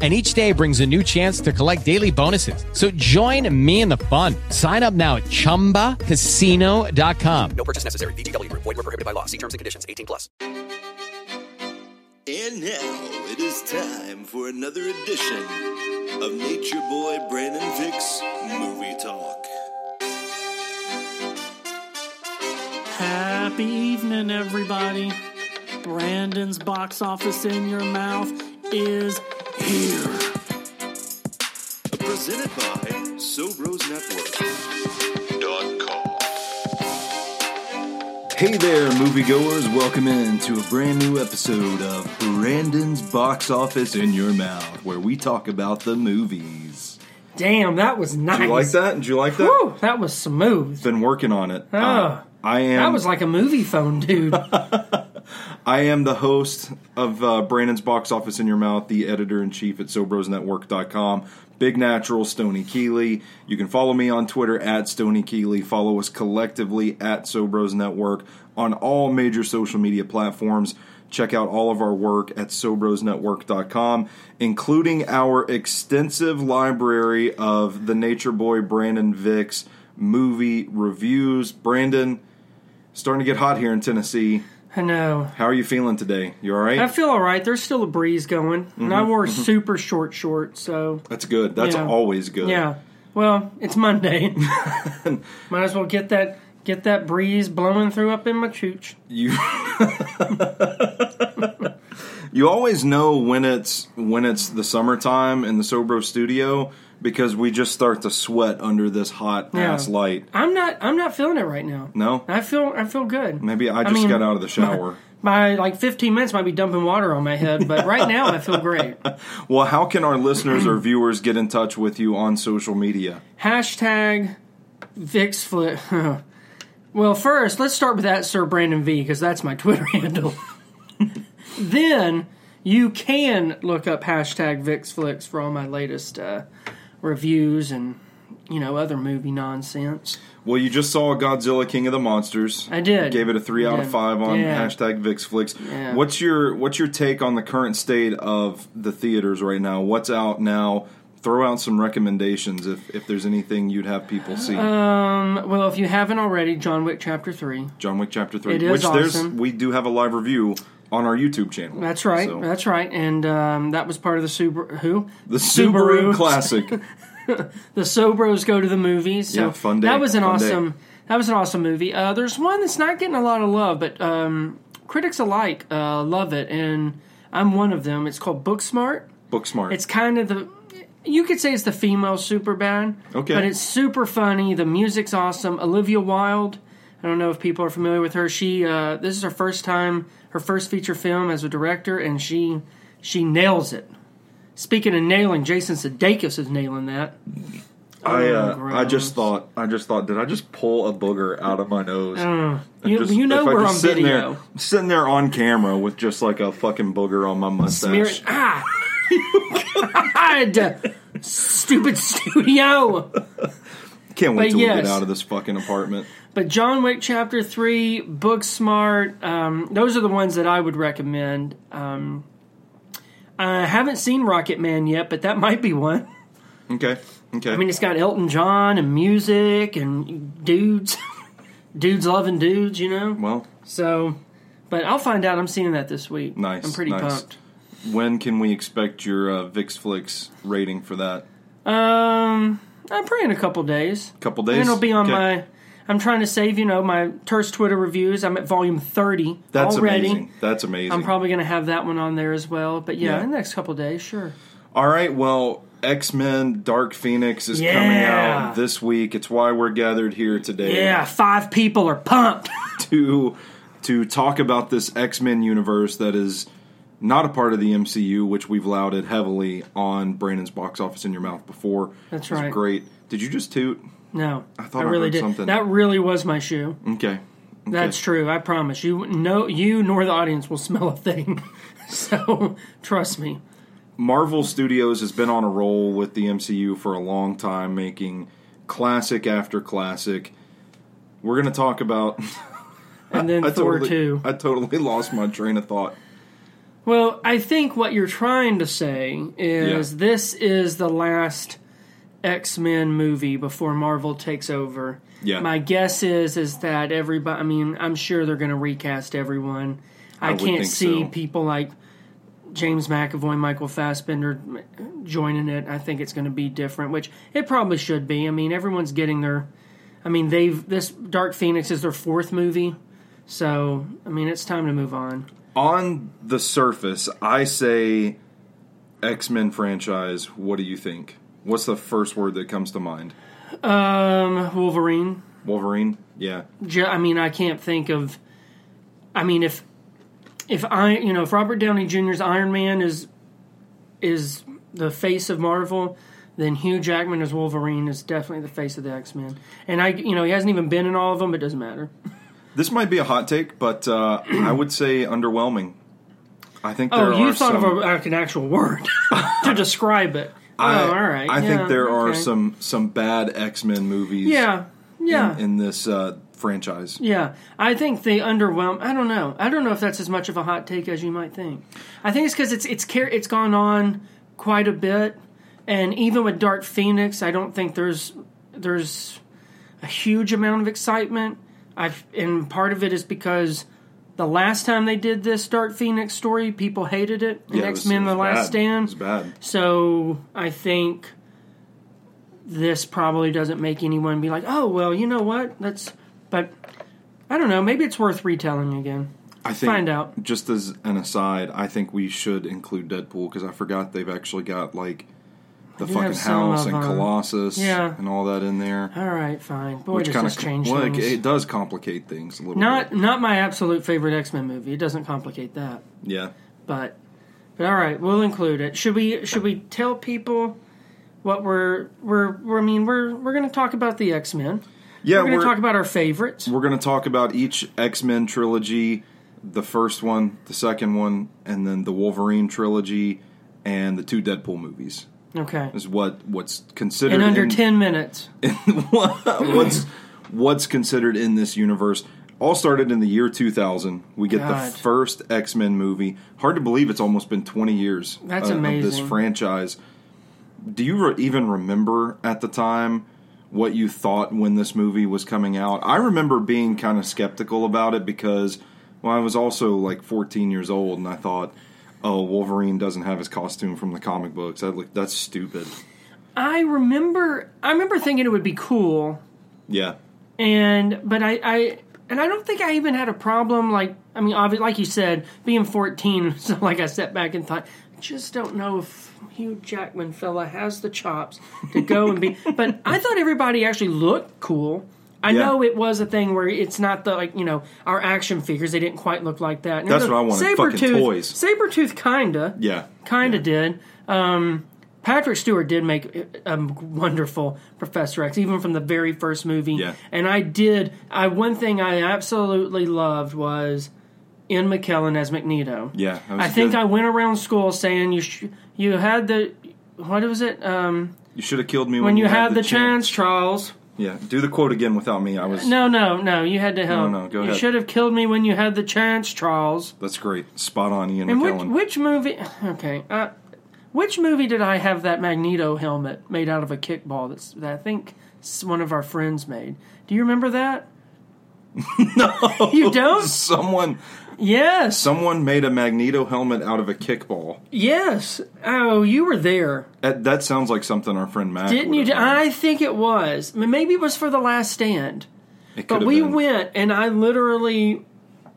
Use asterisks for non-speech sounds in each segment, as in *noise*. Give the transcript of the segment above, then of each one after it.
And each day brings a new chance to collect daily bonuses. So join me in the fun. Sign up now at chumbacasino.com. No purchase necessary. VGW Group. Void were prohibited by law. See terms and conditions. 18 plus. And now it is time for another edition of Nature Boy Brandon Vicks Movie Talk. Happy evening, everybody. Brandon's box office in your mouth is here. Presented by Sobros Network.com. Hey there, moviegoers. Welcome in to a brand new episode of Brandon's Box Office in Your Mouth, where we talk about the movies. Damn, that was nice. Did you like that? Did you like that? Whew, that was smooth. Been working on it. Oh, Uh, I am. that was like a movie phone, dude. *laughs* I am the host of uh, Brandon's Box Office in Your Mouth, the editor in chief at SobrosNetwork.com. Big Natural, Stony Keeley. You can follow me on Twitter at Stony Keeley. Follow us collectively at Sobros Network on all major social media platforms. Check out all of our work at SobrosNetwork.com, including our extensive library of the Nature Boy Brandon Vicks movie reviews. Brandon, starting to get hot here in Tennessee. I know. How are you feeling today? You all right? I feel all right. There's still a breeze going, and I mm-hmm. wore mm-hmm. super short shorts, so That's good. That's Yeah. always good. yeah. Well, it's Monday. *laughs* Might as well get that get that breeze blowing through up in my chooch. You *laughs* You always know when it's when it's the summertime in the Sobro studio because we just start to sweat under this hot Yeah. ass light. I'm not. I'm not feeling it right now. No? I feel. I feel good. Maybe I just mean, got out of the shower. By like 15 minutes, might be dumping water on my head, but right now I feel great. *laughs* Well, how can our listeners or viewers get in touch with you on social media? Hashtag VixFlix. *laughs* well, first, let's start with that Sir Brandon V because that's my *laughs* Twitter handle. then you can look up hashtag VixFlix for all my latest uh, reviews and you know other movie nonsense. Well, you just saw Godzilla King of the Monsters. I did. Gave it a three out of five on Yeah. hashtag VixFlix. Yeah. What's your what's your take on the current state of the theaters right now? What's out now? Throw out some recommendations if, if there's anything you'd have people see. Um, well, if you haven't already, John Wick Chapter Three. John Wick Chapter Three, It is which there's awesome. we do have a live review on our YouTube channel. That's right. So, That's right. And um, that was part of the Subaru. Who? the Subaru, Subaru. Classic. *laughs* the Sobros go to the movies. So Yeah, fun day, That was an fun awesome. That was an awesome movie. Uh, there's one that's not getting a lot of love, but um, critics alike uh, love it, and I'm one of them. It's called Booksmart. Booksmart. It's kind of the. You could say it's the female super bad. Okay. But it's super funny. The music's awesome. Olivia Wilde. I don't know if people are familiar with her. She uh, this is her first time, her first feature film as a director, and she she nails it. Speaking of nailing, Jason Sudeikis is nailing that. I uh, Oh, I just thought I just thought did I just pull a booger out of my nose? Uh, You, Just- you know we're on sitting video. There, sitting there on camera with just like a fucking booger on my Smear mustache. it. Ah! *laughs* *laughs* God! Stupid studio! Can't wait But till we get out of this fucking apartment. But John Wick Chapter 3, Booksmart, um, those are the ones that I would recommend. Um, I haven't seen Rocketman yet, but that *laughs* might be one. Okay. Okay. I mean, it's got Elton John and music and dudes. *laughs* dudes loving dudes, you know? well, So, but I'll find out. I'm seeing that this week. Nice, I'm pretty nice. pumped. when can we expect your uh, VixFlix rating for that? Um, I'm praying a couple days. Couple days. And it'll be on Okay. my. I'm trying to save, you know, my Terse Twitter reviews. I'm at volume 30 That's already. amazing. That's amazing. I'm probably going to have that one on there as well. But yeah, Yeah. in the next couple days, sure. All right. Well, X Men Dark Phoenix is coming out this week. It's why we're gathered here today. Yeah, five people are pumped. *laughs* to to talk about this X Men universe that is not a part of the MCU, which we've lauded heavily on Brandon's box office in your mouth before. That's right. Great. Did you just toot? No, I thought I really heard did. something. That really was my shoe. Okay. That's true. I promise you. No, you nor the audience will smell a thing. *laughs* so trust me. Marvel Studios has been on a roll with the MCU for a long time, making classic after classic. We're going to talk about. And then *laughs* I Thor totally, two. I totally lost my train of thought. Well, I think what you're trying to say is Yeah. this is the last X Men movie before Marvel takes over. Yeah. My guess is is that everybody. I mean, I'm sure they're going to recast everyone. I, I can't see so. people like James McAvoy, Michael Fassbender joining it. I think it's going to be different, which it probably should be. I mean, everyone's getting their. I mean, they've this Dark Phoenix is their fourth movie, so I mean, it's time to move on. On the surface, I say X Men franchise. What do you think? What's the first word that comes to mind? Um, Wolverine. Wolverine? Yeah. I mean, I can't think of. I mean, if if I, you know, if Robert Downey Jr.'s Iron Man is is the face of Marvel, then Hugh Jackman as Wolverine is definitely the face of the X Men. And I, you know, he hasn't even been in all of them, but it doesn't matter. *laughs* This might be a hot take, but uh, I would say underwhelming. I think there Oh, you are thought some, of a, like an actual word *laughs* to describe it. *laughs* I, oh, all right. I Yeah, think there are some some bad X Men movies. Yeah, yeah. In, in this uh, franchise. Yeah, I think they underwhelm. I don't know. I don't know if that's as much of a hot take as you might think. I think it's because it's it's it's gone on quite a bit, and even with Dark Phoenix, I don't think there's there's a huge amount of excitement. I've and part of it is because the last time they did this Dark Phoenix story, people hated it. Yeah, X Men: The Last bad. Stand, It was bad. so I think this probably doesn't make anyone be like, oh well, you know what? That's but I don't know. Maybe it's worth retelling again. I think, Find out. Just as an aside, I think we should include Deadpool because I forgot they've actually got like the fucking house and them. Colossus Yeah. and all that in there. All right, fine. Boy, Which kind of change well, it, things. it does complicate things a little not bit. not my absolute favorite X Men movie. It doesn't complicate that, Yeah. but but all right, we'll include it. Should we should we tell people what we're we're, we're I mean we're we're going to talk about the X Men. Yeah, We're going to talk about our favorites. we're going to talk about each X Men trilogy, the first one, the second one, and then the Wolverine trilogy, and the two Deadpool movies. Okay. Is what what's considered In under in- ten minutes. *laughs* what's what's considered in this universe. All started in the year 2000. We get God. the first X Men movie. Hard to believe it's almost been 20 years That's uh, of this franchise. Do you re- even remember at the time what you thought when this movie was coming out? I remember being kind of skeptical about it because, well, I was also like 14 years old, and I thought, oh, Wolverine doesn't have his costume from the comic books. That look, that's stupid. I remember I remember thinking it would be cool Yeah, and but I, I and I don't think I even had a problem like I mean obviously like you said being 14 *laughs* so like I sat back and thought I just don't know if Hugh Jackman fella has the chops to go and be *laughs* but I thought everybody actually looked cool I Yeah. know it was a thing where it's not the like you know our action figures they didn't quite look like that. And That's what I wanted, fucking Sabretooth- toys. Sabretooth kinda yeah, kind of did. Um, Patrick Stewart did make a wonderful Professor X, even from the very first movie. Yeah. And I did. I one thing I absolutely loved was Ian McKellen as Magneto. Yeah, I think good. I went around school saying you sh- you had the what was it um, You should have killed me when you had the chance, Charles. Yeah, do the quote again without me. I was. No, no, no. You had to help. no, no, go You ahead. should have killed me when you had the chance, Charles. That's great. Spot on, Ian And which, McKellen. which movie? *sighs* Okay, uh, which movie did I have that Magneto helmet made out of a kickball? That's that I think s- one of our friends made. Do you remember that? *laughs* no, you don't. someone, Yes, someone made a Magneto helmet out of a kickball. yes. Oh, you were there, That, that sounds like something our friend Matt. didn't you? done. I think it was. I mean, Maybe it was for the Last Stand. It could But we been. went, and I literally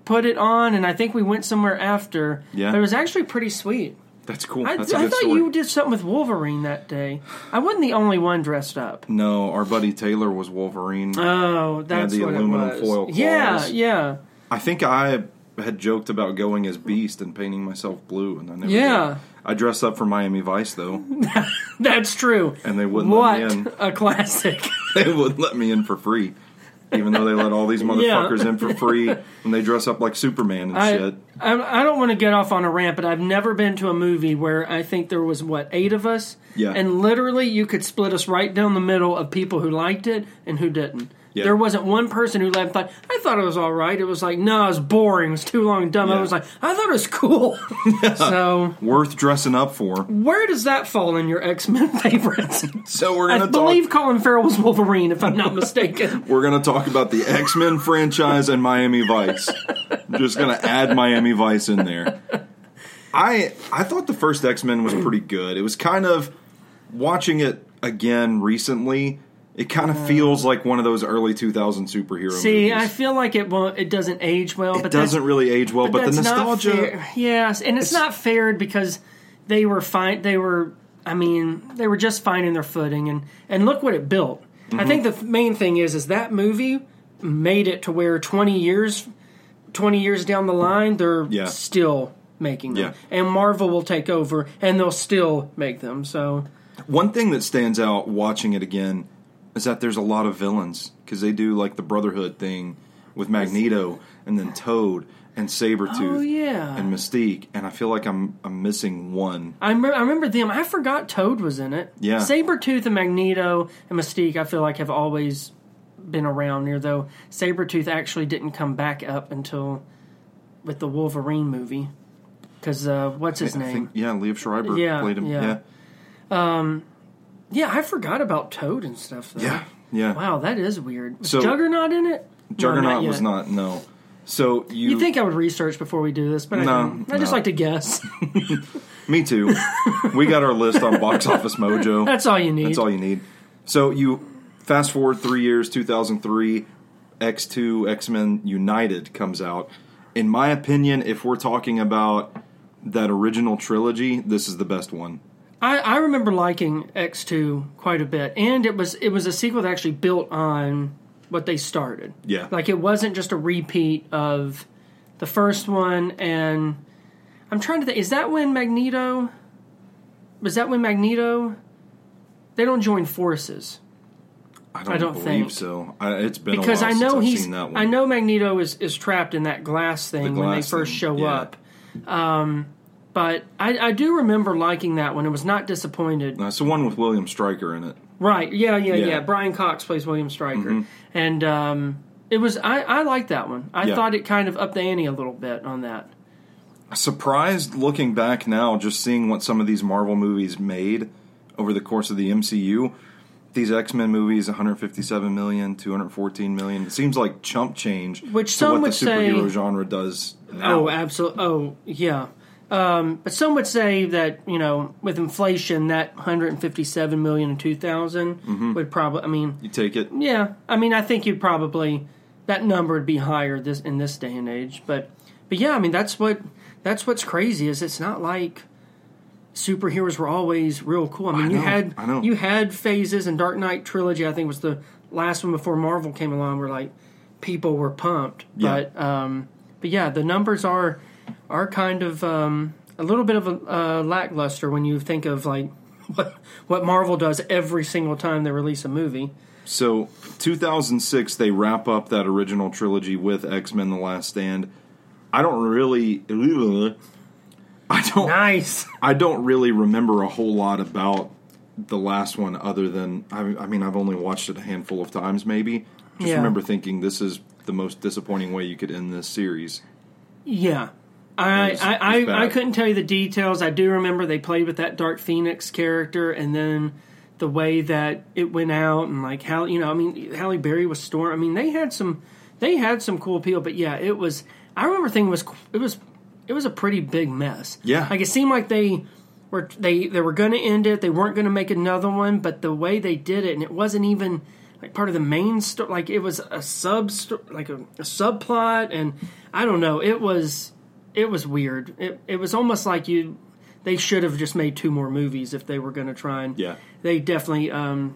put it on, and I think we went somewhere after. Yeah. but it was actually pretty sweet. That's cool. I, That's I good thought story. you did something with Wolverine that day. I wasn't the only one dressed up. No, our buddy Taylor was Wolverine. Oh, that's the what aluminum it was. foil Yeah, yeah, I think I had joked about going as Beast and painting myself blue, and I never. Yeah. did. I dress up for Miami Vice though, *laughs* that's true. and they wouldn't What let me in. a classic! *laughs* They wouldn't let me in for free. even though they let all these *laughs* motherfuckers in for free when they dress up like Superman and I, shit. I, I don't want to get off on a rant, but I've never been to a movie where I think there was what eight of us, Yeah. and literally you could split us right down the middle of people who liked it and who didn't. Yeah. There wasn't one person who left and thought I thought it was all right. It was like no, it was boring. It was too long and dumb. I was like I thought it was cool. *laughs* so Worth dressing up for. where does that fall in your X Men *laughs* favorites? So we're gonna believe talk. Colin Farrell was Wolverine, if I'm not mistaken. *laughs* We're gonna talk about the X Men franchise and Miami Vice. I'm just gonna add Miami Vice in there. I I thought the first X Men was pretty good. It was kind of watching it again recently. It kind of feels like one of those early 2000 superhero See, movies. I feel like it won't. It doesn't age well. it but doesn't really age well, but, the nostalgia. Yes, and it's, not fair because they were fine. They were. I mean, they were just finding their footing, and and look what it built. Mm-hmm. I think the main thing is is that movie made it to where twenty years, twenty years down the line, they're Yeah. still making them, Yeah. and Marvel will take over, and they'll still make them. So One thing that stands out watching it again is that there's a lot of villains because they do like the Brotherhood thing with Magneto and then Toad and Sabretooth Oh, yeah. and Mystique, and I feel like I'm I'm missing one. I, rem- I remember them. I forgot Toad was in it. Yeah. Sabretooth and Magneto and Mystique, I feel like, have always been around here, though Sabretooth actually didn't come back up until with the Wolverine movie. Because, uh, what's his I name? think yeah, Liev Schreiber Yeah, played him. yeah. Yeah, yeah, I forgot about Toad and stuff, though. yeah, yeah. Wow, that is weird. Was So- Juggernaut in it? No, Juggernaut was not no. So you, You think I would research before we do this, but I No. I just like to guess. *laughs* *laughs* me too. we got our list on Box Office Mojo. That's all you need. That's all you need. So you fast forward three years, 2003, X2 X Men United comes out. In my opinion, if we're talking about that original trilogy, this is the best one. I, I remember liking X two quite a bit, and it was it was a sequel that actually built on what they started. Yeah. like it wasn't just a repeat of the first one. And I'm trying to think: is that when Magneto? Was that when Magneto? They don't join forces I don't, I don't believe think. so. I, it's been because a while I know since I've he's. seen that one. I know Magneto is is trapped in that glass thing when they first thing, show yeah. up. Um, but I, I do remember liking that one. It was not disappointed. That's the one with William Stryker in it. Right. Yeah, yeah, yeah. Yeah. Brian Cox plays William Stryker. And um, it was I, I liked that one. I Yeah. thought it kind of upped the ante a little bit on that. Surprised looking back now, just seeing what some of these Marvel movies made over the course of the MCU. These X Men movies, 157 million, 214 million. It seems like chump change Which to some what would the superhero say- genre does now. Oh, absolutely. Oh, yeah. Um, but some would say that you know, with inflation, that 157 million in 2000 Mm-hmm. would probably. I mean, You take it. yeah. I mean, I think you'd probably that number would be higher this in this day and age. But but yeah, I mean, that's what that's what's crazy is it's not like superheroes were always real cool. I mean, I you had I know. you had phases and Dark Knight trilogy. I think was the last one before Marvel came along, where like people were pumped. Yeah. But um, but yeah, the numbers are are kind of um, a little bit of a uh, lackluster when you think of like *laughs* what what Marvel does every single time they release a movie. So, 2006, they wrap up that original trilogy with X Men: The Last Stand. I don't really, *laughs* I don't, Nice. *laughs* I don't really remember a whole lot about the last one, other than I, I mean, I've only watched it a handful of times, maybe. Just Yeah. remember thinking this is the most disappointing way you could end this series. Yeah. I, It was- I, it was I, I bad. couldn't tell you the details. I do remember they played with that Dark Phoenix character, and then the way that it went out, and like how you know, I mean, Halle Berry was Storm. I mean, they had some, they had some cool appeal, but yeah, it was. I remember thinking it was it was it was a pretty big mess. Yeah. like it seemed like they were they they were going to end it. They weren't going to make another one, but the way they did it, and it wasn't even like part of the main story. Like it was a sub like a, a subplot, and I don't know. It was it was weird. It it was almost like you they should have just made two more movies if they were going to try and Yeah. they definitely um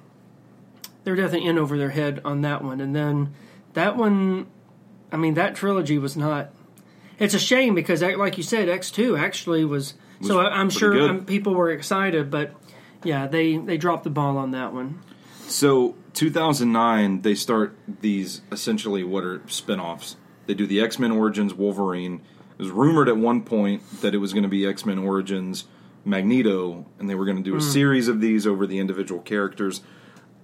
they're definitely in over their head on that one, and then that one. I mean, that trilogy was not. It's a shame because, like you said, X two actually was. so I- I'm sure um, people were excited, but yeah, they they dropped the ball on that one. So 2009, they start these essentially what are spin-offs. They do the X Men Origins Wolverine. It was rumored at one point that it was going to be X Men Origins Magneto, and they were going to do a series of these over the individual characters.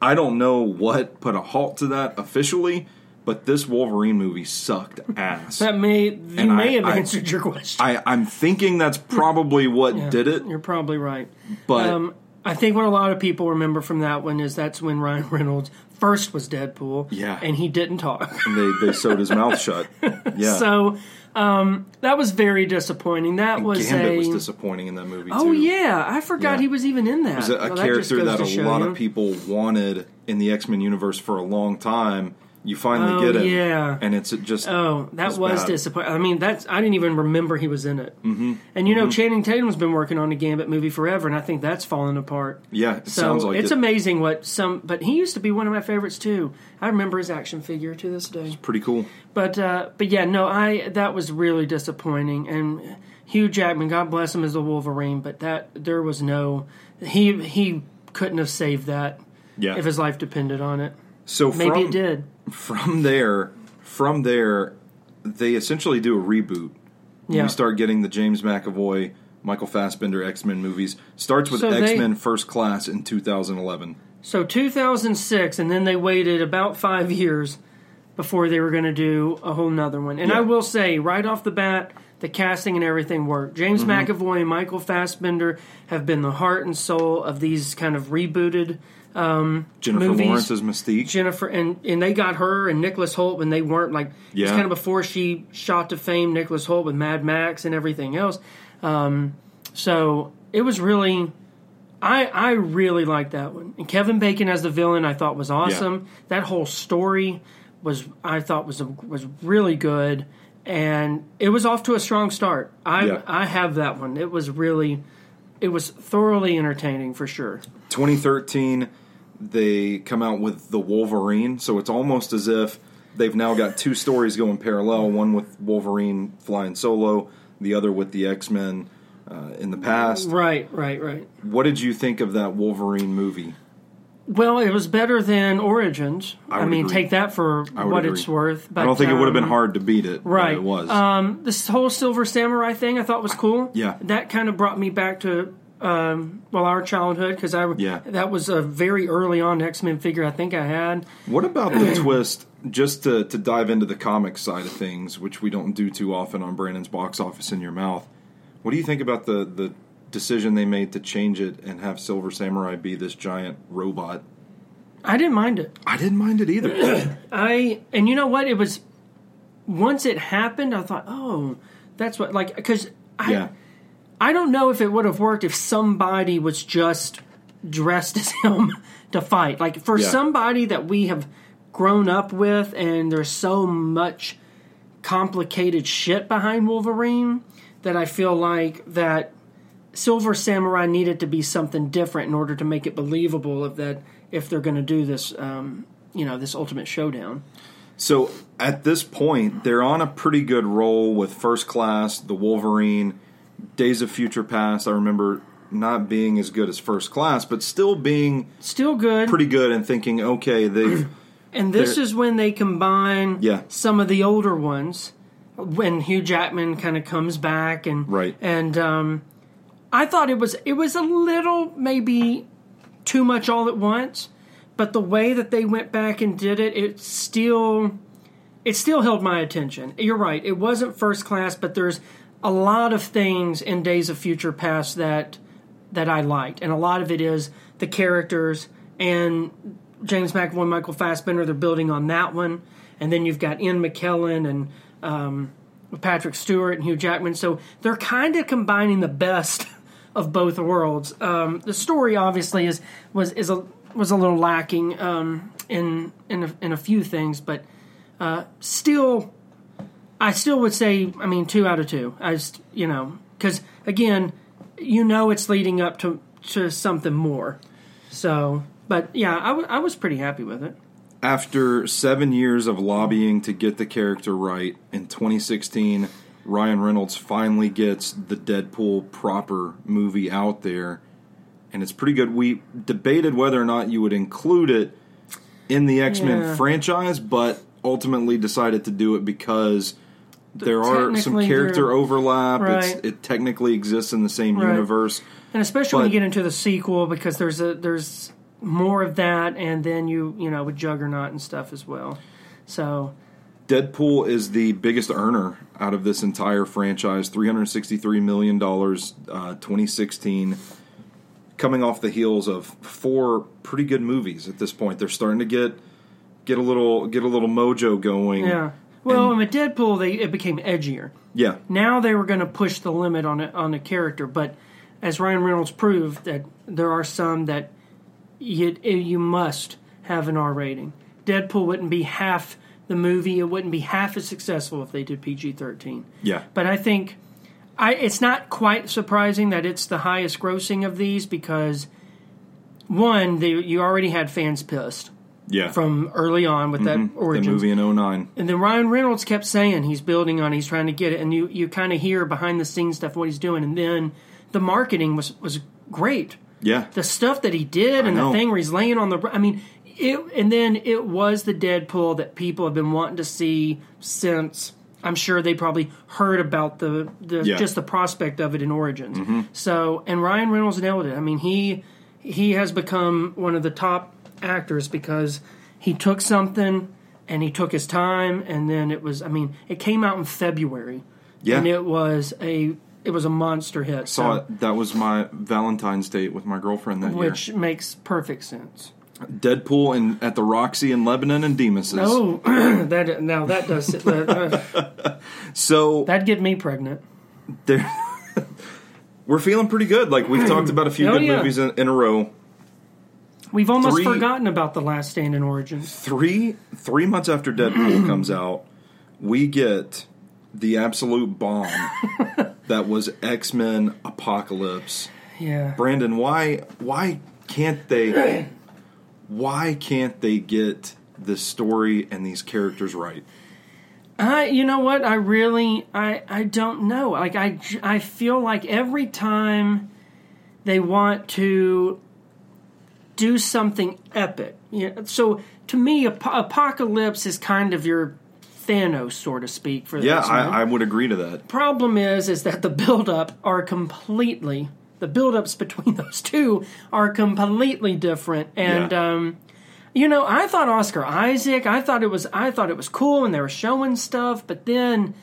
I don't know what put a halt to that officially, but this Wolverine movie sucked *laughs* ass. That may you And may I- have I- answered your question. I, I'm thinking that's probably what Yeah, did it, You're probably right. but Um, I think what a lot of people remember from that one is that's when Ryan Reynolds first was Deadpool. Yeah. and he didn't talk. they, they sewed his mouth shut. *laughs* Yeah. So um, that was very disappointing. That was Gambit a was disappointing in that movie oh too. yeah, I forgot Yeah. he was even in that. It was a, a Well, character goes that a lot you. of people wanted in the X Men universe for a long time. You finally Oh, get it, yeah. and it's just Oh, that It's was disappointing. I mean, that's I didn't even remember he was in it. Mm-hmm. And you know, Channing Tatum's been working on a Gambit movie forever, and I think that's fallen apart. yeah. It So sounds like it. it's it. amazing what some. But he used to be one of my favorites too. I remember his action figure to this day. pretty cool. But uh, but yeah, no, I that was really disappointing. And Hugh Jackman, God bless him, as the Wolverine, but that there was no he he couldn't have saved that Yeah. if his life depended on it. so Maybe from, it did. From there, from there, they essentially do a reboot. Yeah. We start getting the James McAvoy, Michael Fassbender X Men movies. Starts with So X Men First Class in 2011. So 2006, and then they waited about five years before they were going to do a whole nother one. And Yeah. I will say, right off the bat, the casting and everything worked. James Mm-hmm. McAvoy and Michael Fassbender have been the heart and soul of these kind of rebooted Jennifer Movies. Lawrence as Mystique. Jennifer and and they got her and Nicholas Hoult when they weren't like it's Yeah. kind of before she shot to fame. Nicholas Hoult with Mad Max and everything else. Um, so it was really, I I really liked that one. And Kevin Bacon as the villain, I thought was awesome. That whole story was I thought was was really good, and it was off to a strong start. I Yeah. I have that one. It was really, it was thoroughly entertaining for sure. 2013, they come out with the Wolverine, so it's almost as if they've now got two stories going parallel. One with Wolverine flying solo, the other with the X Men uh, in the past. Right, right, right. What did you think of that Wolverine movie? Well, it was better than Origins. I I, mean, agree. take that for what agree. it's worth. But I don't think it would have been um, hard to beat it. but Right, it was. Um, this whole Silver Samurai thing, I thought was cool. Yeah. that kind of brought me back to um, well our childhood because I Yeah. that was a very early on X Men figure I think I had. What about the *clears throat* twist? Just to, to dive into the comic side of things, which we don't do too often on Brandon's box office in your mouth. What do you think about the the decision they made to change it and have Silver Samurai be this giant robot? I didn't mind it. I didn't mind it either. *clears throat* I and you know what? It was once it happened, I thought, oh, that's what like because I. yeah, I don't know if it would have worked if somebody was just dressed *laughs* as him to fight. Like for Yeah. somebody that we have grown up with, and there's so much complicated shit behind Wolverine that I feel like that Silver Samurai needed to be something different in order to make it believable of that if they're going to do this, um, you know, this ultimate showdown. So at this point, they're on a pretty good roll with First Class, the Wolverine, Days of Future Past. I remember not being as good as First Class, but still being Still good. pretty good and thinking, okay, they've *clears throat* And this is when they combine Yeah. some of the older ones. When Hugh Jackman kind of comes back and Right. and um, I thought it was it was a little maybe too much all at once, but the way that they went back and did it, it still it still held my attention. You're right, it wasn't first class, but there's a lot of things in Days of Future Past that that I liked, and a lot of it is the characters and James McAvoy, Michael Fassbender. They're building on that one, and then you've got Ian McKellen and um, Patrick Stewart and Hugh Jackman. So they're kind of combining the best *laughs* of both worlds. Um, the story obviously is was is a was a little lacking um, in in a, in a few things, but uh, still, I still would say, I mean, two out of two. I just you know because again, you know, it's leading up to to something more. So, but yeah, I, w- I was pretty happy with it. after seven years of lobbying to get the character right, in 2016, Ryan Reynolds finally gets the Deadpool proper movie out there. and it's pretty good. We debated whether or not you would include it in the X Men Yeah. franchise, but ultimately decided to do it because there are some character overlap. It's, Right. it technically exists in the same Right. universe. And especially when you get into the sequel, because there's a there's more of that, and then you you know with Juggernaut and stuff as well. So Deadpool is the biggest earner out of this entire franchise, three hundred sixty-three million dollars, uh, twenty sixteen. Coming off the heels of four pretty good movies at this point, they're starting to get get a little get a little mojo going. yeah. Well, with Deadpool, they it became edgier. yeah, Now they were going to push the limit on a, on a character, but as Ryan Reynolds proved, that there are some that you you must have an R rating. Deadpool wouldn't be half the movie; it wouldn't be half as successful if they did PG thirteen. yeah, But I think I it's not quite surprising that it's the highest grossing of these because one, they, you already had fans pissed yeah. from early on with that Mm-hmm. the movie in 09. And then Ryan Reynolds kept saying he's building on, it, he's trying to get it, and you, you kind of hear behind the scenes stuff what he's doing, and then the marketing was was great. Yeah, The stuff that he did and the thing where he's laying on the, I mean, it, and then it was the Deadpool that people have been wanting to see since. I'm sure they probably heard about the, the Yeah. Mm-hmm. just the prospect of it in Origins. So, and Ryan Reynolds nailed it. I mean, he he has become one of the top actors because he took something and he took his time, and then it was. I mean, it came out in February, yeah. and it was a it was a monster hit. Saw so, it. That was my Valentine's date with my girlfriend that which makes perfect sense. Deadpool and at the Roxy in Lebanon and Demos's. Oh, *clears throat* that now that does that, uh, *laughs* So that'd get me pregnant. there, *laughs* we're feeling pretty good. Like we've talked about a few *clears throat* Oh, good yeah. movies in, in a row. We've almost Three- forgotten about the Last Stand in Origins. Three three months after Deadpool *clears throat* comes out, we get the absolute bomb *laughs* that was X Men Apocalypse. Yeah, Brandon, why why can't they *clears throat* why can't they get the story and these characters right? I you know what I really I I don't know. Like I I feel like every time they want to do something epic. You know, so to me, Ap- Apocalypse is kind of your Thanos, so to speak. For Yeah. I, I would agree to that. problem is is that the build-up are completely the build-ups between *laughs* those two are completely different and Yeah. um you know i thought oscar isaac i thought it was i thought it was cool and they were showing stuff but then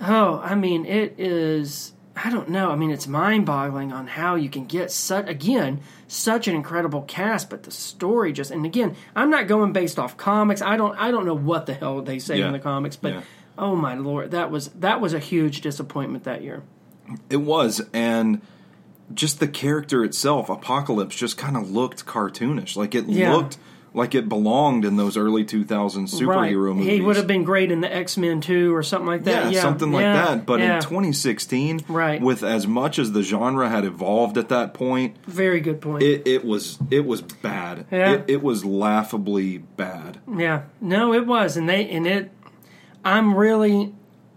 oh i mean it is i don't know i mean it's mind-boggling on how you can get such again such an incredible cast but the story just and again i'm not going based off comics i don't i don't know what the hell they say Yeah. in the comics but Yeah. Oh my lord, that was that was a huge disappointment that year. It was, and just the character itself, Apocalypse, just kind of looked cartoonish. Like it Yeah. looked like it belonged in those early 2000s superhero movies. He would have been great in the X Men two or something like that. Yeah, something like yeah, that. But yeah. in 2016, Right. with as much as the genre had evolved at that point, very good point. it, it was it was bad. Yeah. It, it was laughably bad. yeah, no, it was, and they and it. I'm really,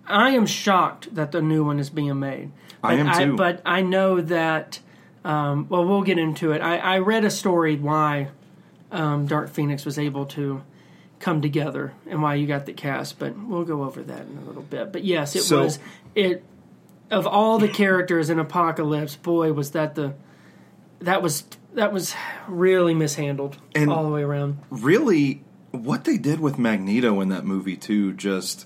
I am shocked that the new one is being made. I But am too. but I know that. Um, well, we'll get into it. I, I read a story why um, Dark Phoenix was able to come together and why you got the cast, but we'll go over that in a little bit. But yes, it So- was it of all the characters in Apocalypse. Boy, was that the that was that was really mishandled And- all the way around. Really, what they did with Magneto in that movie too, just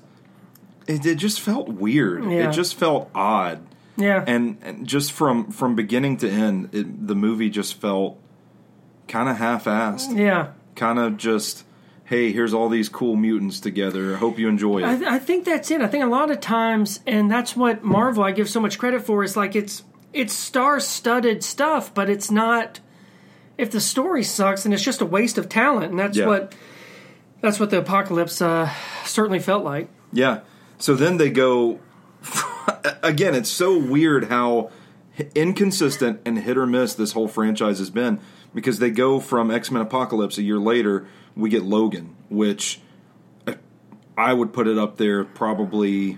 it, it just felt weird. Yeah. It just felt odd. Yeah, and, and just from from beginning to end, it, the movie just felt kind of half-assed. yeah. Kind of just, hey, here's all these cool mutants together. I Hope you enjoy it. I, I think that's it. I think a lot of times, and that's what Marvel I give so much credit for. Is like it's it's star-studded stuff, but it's not. If the story sucks, then it's just a waste of talent, and that's Yeah. what that's what the apocalypse uh, certainly felt like. yeah. So then they go. *laughs* again, it's so weird how inconsistent and hit or miss this whole franchise has been because they go from X Men Apocalypse a year later, we get Logan, which uh, I would put it up there probably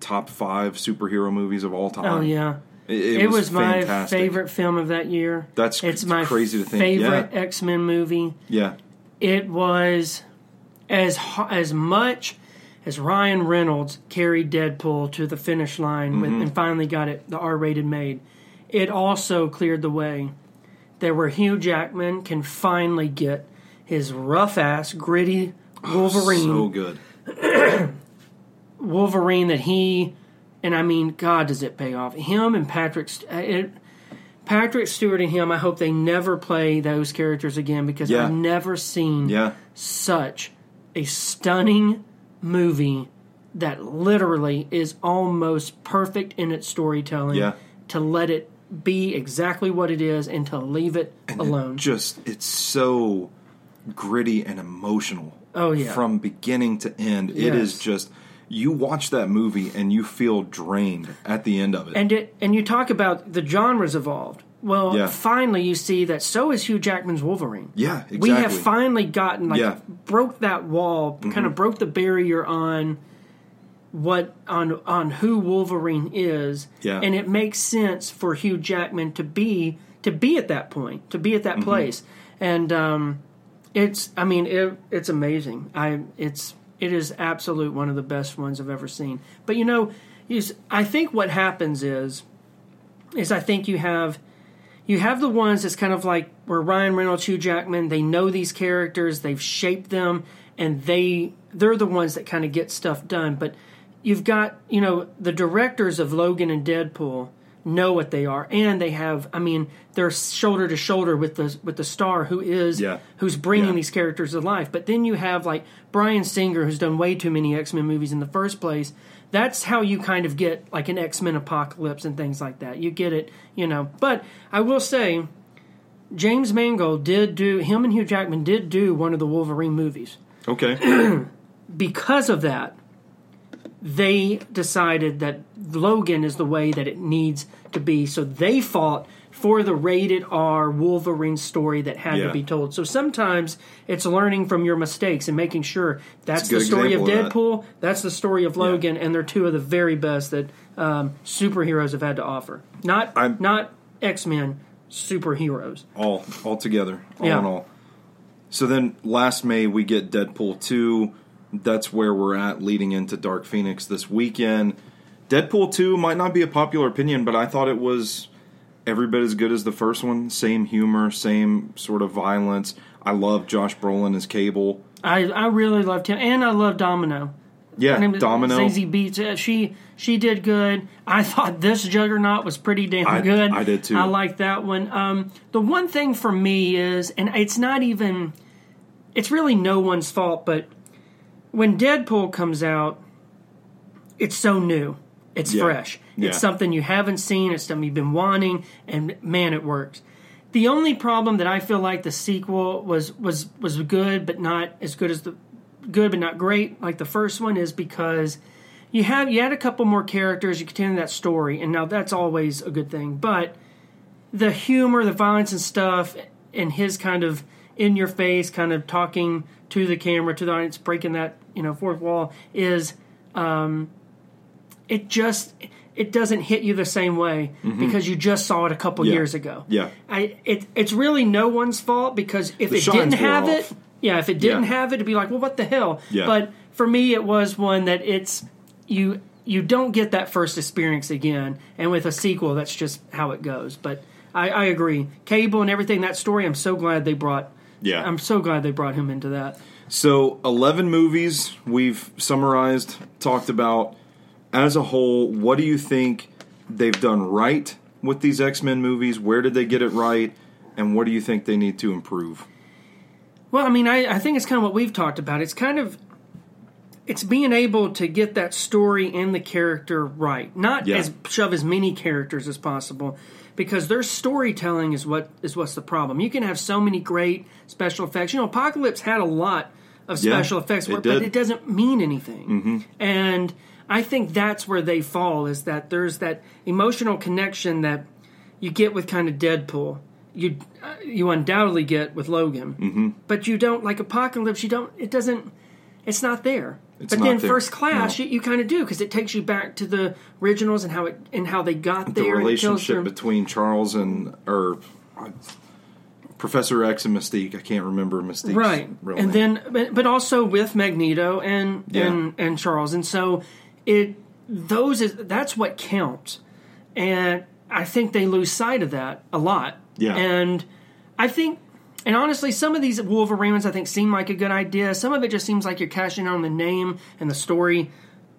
top five superhero movies of all time. Oh yeah, It, It, was, my fantastic. favorite film of that year. That's it's my crazy to think, favorite yeah. X Men movie. Yeah, It was as as much as Ryan Reynolds carried Deadpool to the finish line Mm-hmm. and finally got it the R rated made. It also cleared the way that where Hugh Jackman can finally get his rough ass, gritty Wolverine so good. Wolverine that he and I mean, God, does it pay off? Him and Patrick, uh, it, Patrick Stewart and him. I hope they never play those characters again because Yeah. I've never seen Yeah, such a stunning movie that literally is almost perfect in its storytelling. Yeah. To let it be exactly what it is and to leave it And alone. It just it's so gritty and emotional. Oh, yeah. from beginning to end. It is just you watch that movie and you feel drained at the end of it. And it and you talk about the genres evolved. Well, Yeah. finally you see that so is Hugh Jackman's Wolverine. yeah, exactly. We have finally gotten like Yeah. Mm-hmm. broke that wall, kind of broke the barrier on what on on who Wolverine is. Yeah. And it makes sense for Hugh Jackman to be to be at that point, to be at that Mm-hmm. place. And um it's I mean it it's amazing. I it's it is absolute one of the best ones I've ever seen. But you know, is I think what happens is is I think you have you have the ones that's kind of like where Ryan Reynolds, Hugh Jackman, they know these characters, they've shaped them, and they they're the ones that kind of get stuff done. But you've got you know the directors of Logan and Deadpool know what they are, and they have I mean they're shoulder to shoulder with the with the star who is Yeah. who's bringing Yeah. these characters to life. But then you have like Bryan Singer, who's done way too many X Men movies in the first place. That's how you kind of get like an X Men apocalypse and things like that. You get it, you know. But I will say, James Mangold did do him and Hugh Jackman did do one of the Wolverine movies. okay. *clears throat* Because of that, they decided that Logan is the way that it needs to be. So they fought for the rated R Wolverine story that had Yeah. to be told. So sometimes it's learning from your mistakes and making sure that's the story of example of that. Deadpool, that's the story of Logan, and they're two of the very best that um, superheroes have had to offer. Not I'm- not X Men superheroes. all all together, all Yeah. in all. So then last May we get Deadpool 2. That's where we're at leading into Dark Phoenix this weekend. Deadpool 2 might not be a popular opinion, but I thought it was every bit as good as the first one. Same humor, same sort of violence. I love Josh Brolin as Cable. I I really loved him, and I love Domino. Yeah, Domino. Zazie Beetz. uh, She she did good. I *laughs* thought this Juggernaut was pretty damn I- good. I did too. I like that one. Um, the one thing for me is, and it's not even, it's really no one's fault, but when Deadpool comes out, it's so new. It's Yeah. fresh. Yeah. It's something you haven't seen. It's something you've been wanting, and man, it works. The only problem that I feel like the sequel was was was good, but not as good as the good, but not great like the first one is because you had you had a couple more characters. You continue that story, and now that's always a good thing. But the humor, the violence, and stuff, and his kind of in your face, kind of talking to the camera, to the audience, breaking that you know fourth wall is um, it just it doesn't hit you the same way because you just saw it a couple Mm-hmm. Yeah. years ago. Yeah. I it it's really no one's fault because if The it didn't have off. it, yeah, if it didn't Yeah. have it, it'd be like, well, what the hell? Yeah. But for me, it was one that it's you you don't get that first experience again, and with a sequel, that's just how it goes. But I, I agree, Cable and everything that story. I'm so glad they brought. Yeah. I'm so glad they brought him into that. So, 11 movies we've summarized, talked about. As a whole, what do you think they've done right with these X Men movies? Where did they get it right? And what do you think they need to improve? Well, I mean, I, I think it's kind of what we've talked about. It's kind of it's being able to get that story and the character right, not Yeah. as shove as many characters as possible, because their storytelling is what is what's the problem. You can have so many great special effects. You know, Apocalypse had a lot of Yeah, special effects work, did. but it doesn't mean anything. Mm-hmm. And I think that's where they fall is that there's that emotional connection that you get with kind of Deadpool. You uh, you undoubtedly get with Logan, mm-hmm. but you don't like Apocalypse. You don't. It doesn't. it's not there. It's but then there, first class, no. you, you kind of do because it takes you back to the originals and how it and how they got the there. it tells relationship between Charles and or uh, Professor X and Mystique. I can't remember Mystique's right real and name. then but, but also with magneto and Yeah. and and charles and so it those is that's what counts and i think they lose sight of that a lot Yeah. and i think and honestly some of these wolverines i think seem like a good idea some of it just seems like you're cashing on the name and the story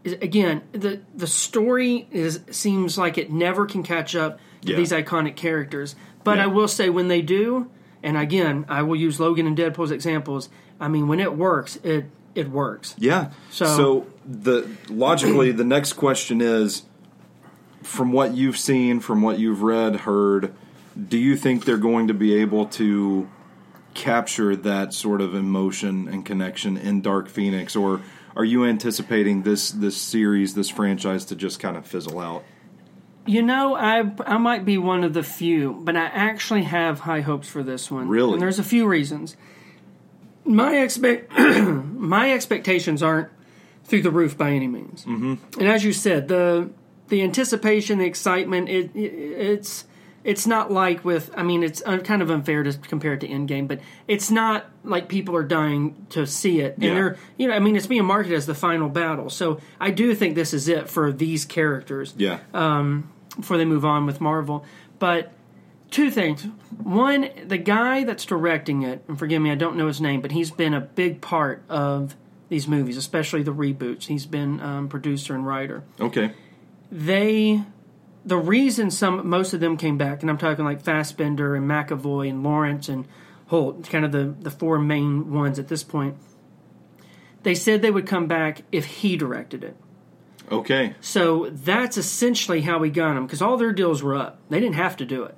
again the the story is seems like it never can catch up to Yeah. these iconic characters but Yeah. i will say when they do and again i will use logan and deadpool as examples i mean when it works it it works Yeah. So, So- the logically the next question is from what you've seen, from what you've read, heard, do you think they're going to be able to capture that sort of emotion and connection in Dark Phoenix or are you anticipating this this series, this franchise to just kind of fizzle out? You know, I I might be one of the few, but I actually have high hopes for this one. Really? and there's a few reasons. My expect *clears throat* my expectations aren't through the roof by any means. Mm-hmm. And as you said, the the anticipation, the excitement, it, it it's it's not like with. I mean, it's kind of unfair to compare it to Endgame, but it's not like people are dying to see it, and Yeah. they're you know, I mean, it's being marketed as the final battle. So I do think this is it for these characters Yeah. before they move on with Marvel. But two things. One, the guy that's directing it, and forgive me, I don't know his name, but he's been a big part of these movies, especially the reboots. He's been um, producer and writer. okay. They, the reason some most of them came back, and I'm talking like Fassbender and McAvoy and Lawrence and Hoult, kind of the the four main ones at this point. They said they would come back if he directed it. Okay. So that's essentially how we got them because all their deals were up. They didn't have to do it.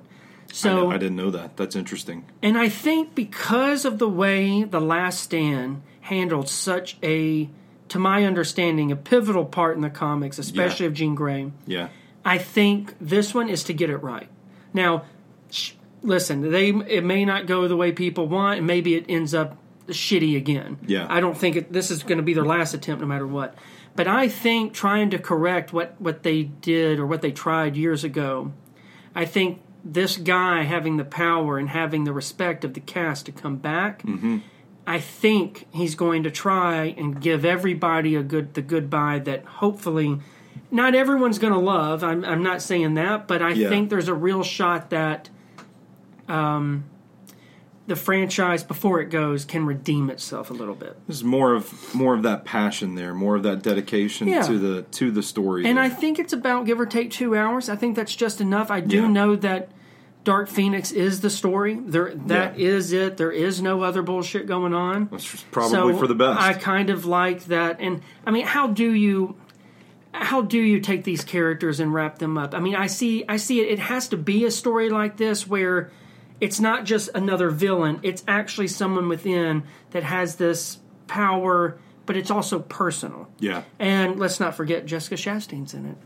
I, So, di- I didn't know that. That's interesting. and I think because of the way The Last Stand handled such a, to my understanding, a pivotal part in the comics, especially Yeah. of Jean Grey, Yeah. I think this one is to get it right. Now, sh- listen, they it may not go the way people want, and maybe it ends up shitty again. Yeah. I don't think it, this is going to be their last attempt, no matter what. But I think trying to correct what what they did or what they tried years ago, I think this guy having the power and having the respect of the cast to come back. Mm-hmm. I think he's going to try and give everybody a good the goodbye that hopefully not everyone's going to love. I'm I'm not saying that, but I Yeah. think there's a real shot that um the franchise before it goes can redeem itself a little bit. There's more of more of that passion there, more of that dedication Yeah. to the to the story. And there. I think it's about give or take 2 hours. I think that's just enough. I do Yeah. know that Dark Phoenix is the story. There that Yeah. is it. There is no other bullshit going on. That's probably So for the best. I kind of like that. And I mean, how do you how do you take these characters and wrap them up? I mean, I see I see it it has to be a story like this where it's not just another villain, it's actually someone within that has this power, but it's also personal. yeah. And let's not forget Jessica Chastain's in it.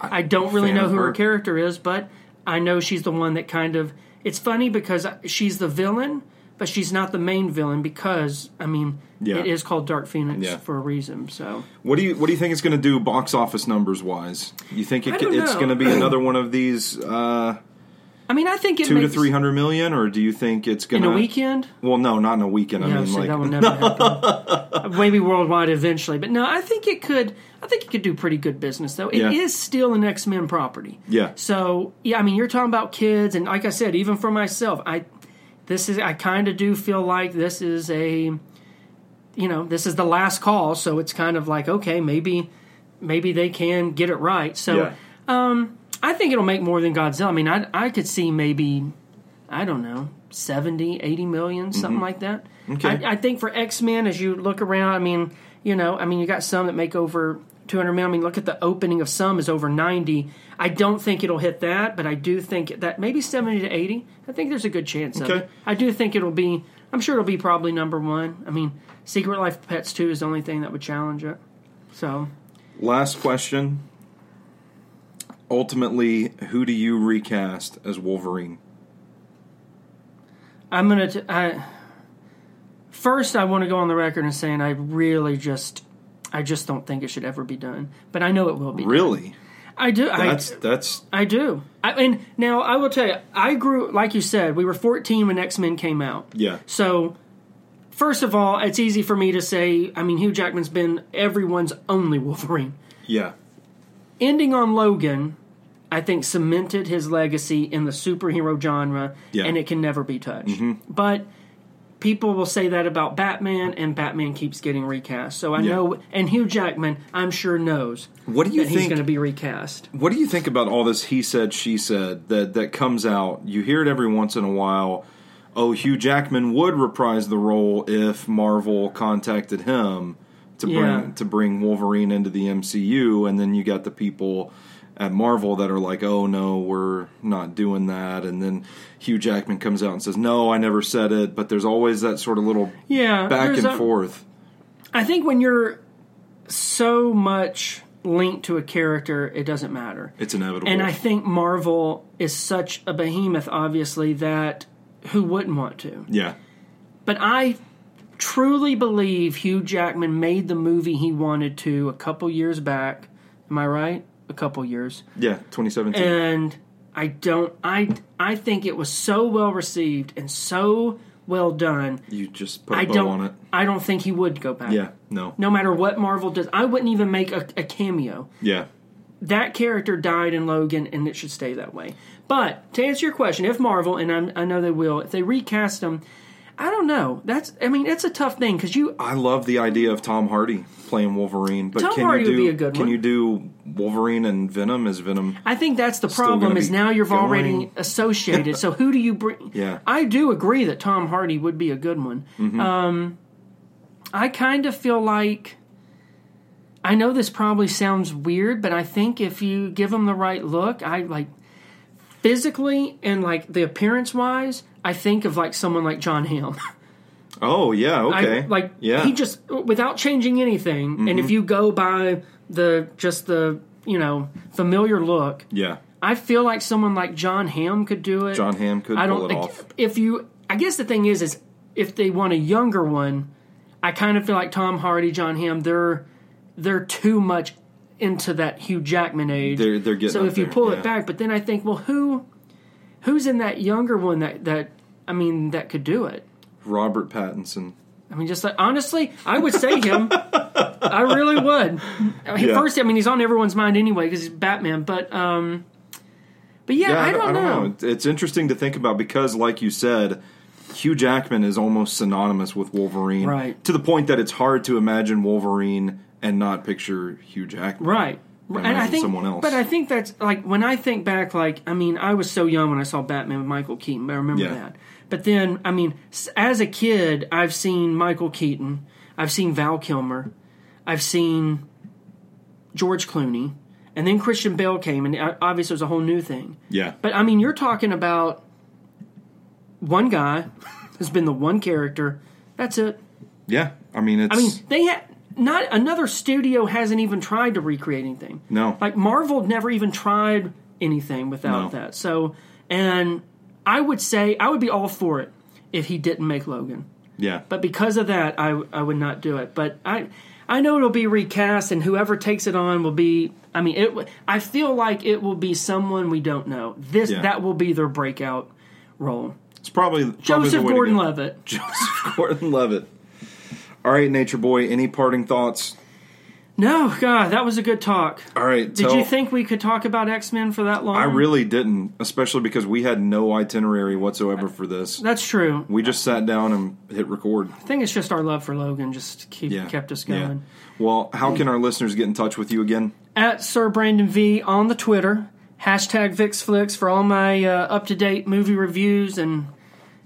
I don't really know who her her. character is, but I know she's the one that kind of. It's funny because she's the villain, but she's not the main villain because I mean Yeah. it is called Dark Phoenix Yeah. for a reason. So What do you What do you think it's going to do box office numbers wise? You think it, I ca- don't it's going to be *clears throat* another one of these uh, I mean, I think it two to three hundred million, or do you think it's going to in a weekend. Well, no, not in a weekend. I mean, like that will *laughs* never happen. Maybe worldwide eventually, but no, I think it could. I think it could do pretty good business though. It is Yeah. still an X Men property. Yeah. So yeah, I mean, you're talking about kids, and like I said, even for myself, I this is I kind of do feel like this is a you know this is the last call, so it's kind of like okay, maybe maybe they can get it right. So yeah. I think it'll make more than Godzilla. I mean, I I could see maybe I don't know 70, 80 million, something like that. Mm-hmm. Okay. I, I think for X Men, as you look around, I mean, you know, I mean, you got some that make over two hundred million. I mean, look at the opening of some is over ninety. I don't think it'll hit that, but I do think that maybe seventy to eighty. I think there's a good chance of it. I do think it'll be. I'm sure it'll be probably number one. I mean, Secret Life of Pets two is the only thing that would challenge it. So Last question. Ultimately, who do you recast as Wolverine? I'm gonna. T- I, first, I want to go on the record and saying I really just, I just don't think it should ever be done. But I know it will be. done. Really? I do. That's I, that's I do. I mean, now I will tell you, I grew like you said. We were 14 when X Men came out. yeah. So, first of all, it's easy for me to say. I mean, Hugh Jackman's been everyone's only Wolverine. Yeah. Ending on Logan, I think cemented his legacy in the superhero genre, Yeah. Mm-hmm. and it can never be touched. But people will say that about Batman, and Batman keeps getting recast. So I Yeah. know, and Hugh Jackman, I'm sure knows What do you that he's think? going to be recast. What do you think about all this he said, she said that that comes out? You hear it every once in a while. Oh, Hugh Jackman would reprise the role if Marvel contacted him to Yeah. bring to bring Wolverine into the MCU, and then you got the people at Marvel that are like, "Oh no, we're not doing that," and then Hugh Jackman comes out and says, "No, I never said it," but there's always that sort of little Yeah, back and a- forth. I think when you're so much linked to a character, it doesn't matter. It's inevitable. And I think Marvel is such a behemoth, obviously, that who wouldn't want to? yeah, But I truly believe Hugh Jackman made the movie he wanted to a couple years back. Am I right? A couple years. yeah, 2017. And I don't I I think it was so well received and so well done. you just put a I bow don't on it. I don't think he would go back. Yeah, no, No matter what Marvel does. I wouldn't even make a, a cameo. yeah. that character died in Logan, and it should stay that way. But to answer your question, if Marvel, and I'm, I know they will, if they recast him, I don't know. That's, I mean, it's a tough thing because you, I love the idea of Tom Hardy playing Wolverine, but Tom can Hardy you would do be a good can one. you do Wolverine and Venom as Venom? I think that's the Still problem gonna is be now you've already going. *laughs* associated. so who do you bring? *laughs* Yeah. I do agree that Tom Hardy would be a good one. Mm-hmm. Um, I kind of feel like. I know this probably sounds weird, but I think if you give him the right look, I like physically and like the appearance wise, I think of like someone like Jon Hamm. *laughs* Oh yeah, okay, I, like yeah, Mm-hmm. he just without changing anything, and if you go by the just the you know familiar look, yeah. I feel like someone like Jon Hamm could do it. Jon Hamm could I don't it off. if you. I guess the thing is, is if they want a younger one, I kind of feel like Tom Hardy, Jon Hamm, they're they're too much into that Hugh Jackman age. They're- they're getting so if you pull yeah. it back, but then I think, well, who who's in that younger one that that I mean that could do it? Robert Pattinson. I mean, just like honestly, I would say him. I really would. Yeah. First, I mean, he's on everyone's mind anyway because he's Batman. But, um, but yeah, Yeah, I, don't know. It's- It's interesting to think about because, like you said, Hugh Jackman is almost synonymous with Wolverine, Right. To the point that it's hard to imagine Wolverine and not picture Hugh Jackman, Right. And I think, someone else. but I think that's like when I think back, like I mean, I was so young when I saw Batman with Michael Keaton. I remember Yeah. that. But then, I mean, as a kid, I've seen Michael Keaton, I've seen Val Kilmer, I've seen George Clooney, and then Christian Bale came, and uh, obviously it was a whole new thing. Yeah, But I mean, you're talking about one guy has been the one character. That's it. yeah. I mean, it's I mean, they had not another studio hasn't even tried to recreate anything. no, Like Marvel never even tried anything without No. that. So, and I would say I would be all for it if he didn't make Logan. yeah, But because of that, I I would not do it. But I I know it'll be recast, and whoever takes it on will be. I mean, it. I feel like it will be someone we don't know. This Yeah. that will be their breakout role. it's probably, probably Joseph the way to go. Gordon-Levitt. *laughs* Joseph Gordon-Levitt. All right, Nature Boy. Any parting thoughts? No, God, that was a good talk. All right. Did tell- you think we could talk about X Men for that long? I really didn't, especially because we had no itinerary whatsoever for this. That's true. We just sat down and hit record. I think it's just our love for Logan just keep Yeah, kept us yeah. going. Well, how can our listeners get in touch with you again? At Sir Brandon V on the Twitter. Hashtag VixFlix for all my uh, up to date movie reviews and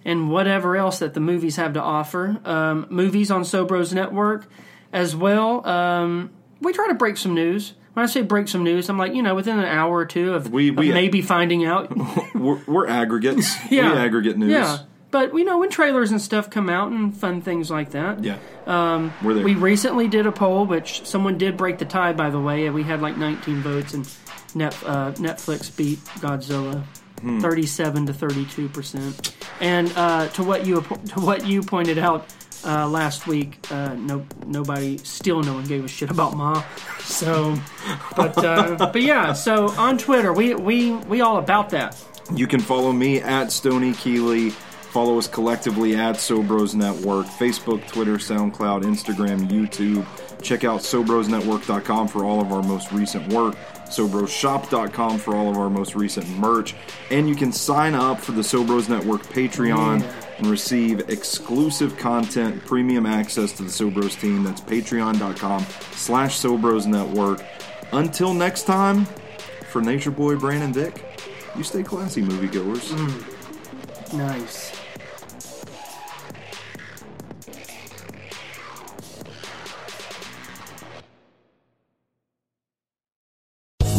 and whatever else that the movies have to offer. Um, movies on Sobros Network as well. Um, we try to break some news. When I say break some news, I'm like, you know, within an hour or two of, We- of we- maybe finding out. *laughs* We're, we're aggregates. *laughs* yeah. We aggregate news. Yeah. But, you know, when trailers and stuff come out and fun things like that. Yeah. Um, we're there. We recently did a poll, which someone did break the tie, by the way. We had like 19 votes, and uh, Netflix beat Godzilla, Hmm. 37 to 32 percent. And uh, to what you to what you pointed out, Uh, last week, uh, no, nobody, still no one gave a shit about Ma. So, but uh, *laughs* but yeah. So on Twitter, we we we all about that. You can follow me at Stony Keeley. Follow us collectively at Sobros Network, Facebook, Twitter, SoundCloud, Instagram, YouTube. Check out SobrosNetwork.com for all of our most recent work, SobrosShop.com for all of our most recent merch, and you can sign up for the Sobros Network Patreon and receive exclusive content, premium access to the Sobros team. That's patreon.com slash Sobros Network. Until next time, for Nature Boy Brandon Vick, you stay classy, moviegoers. Mm. Nice.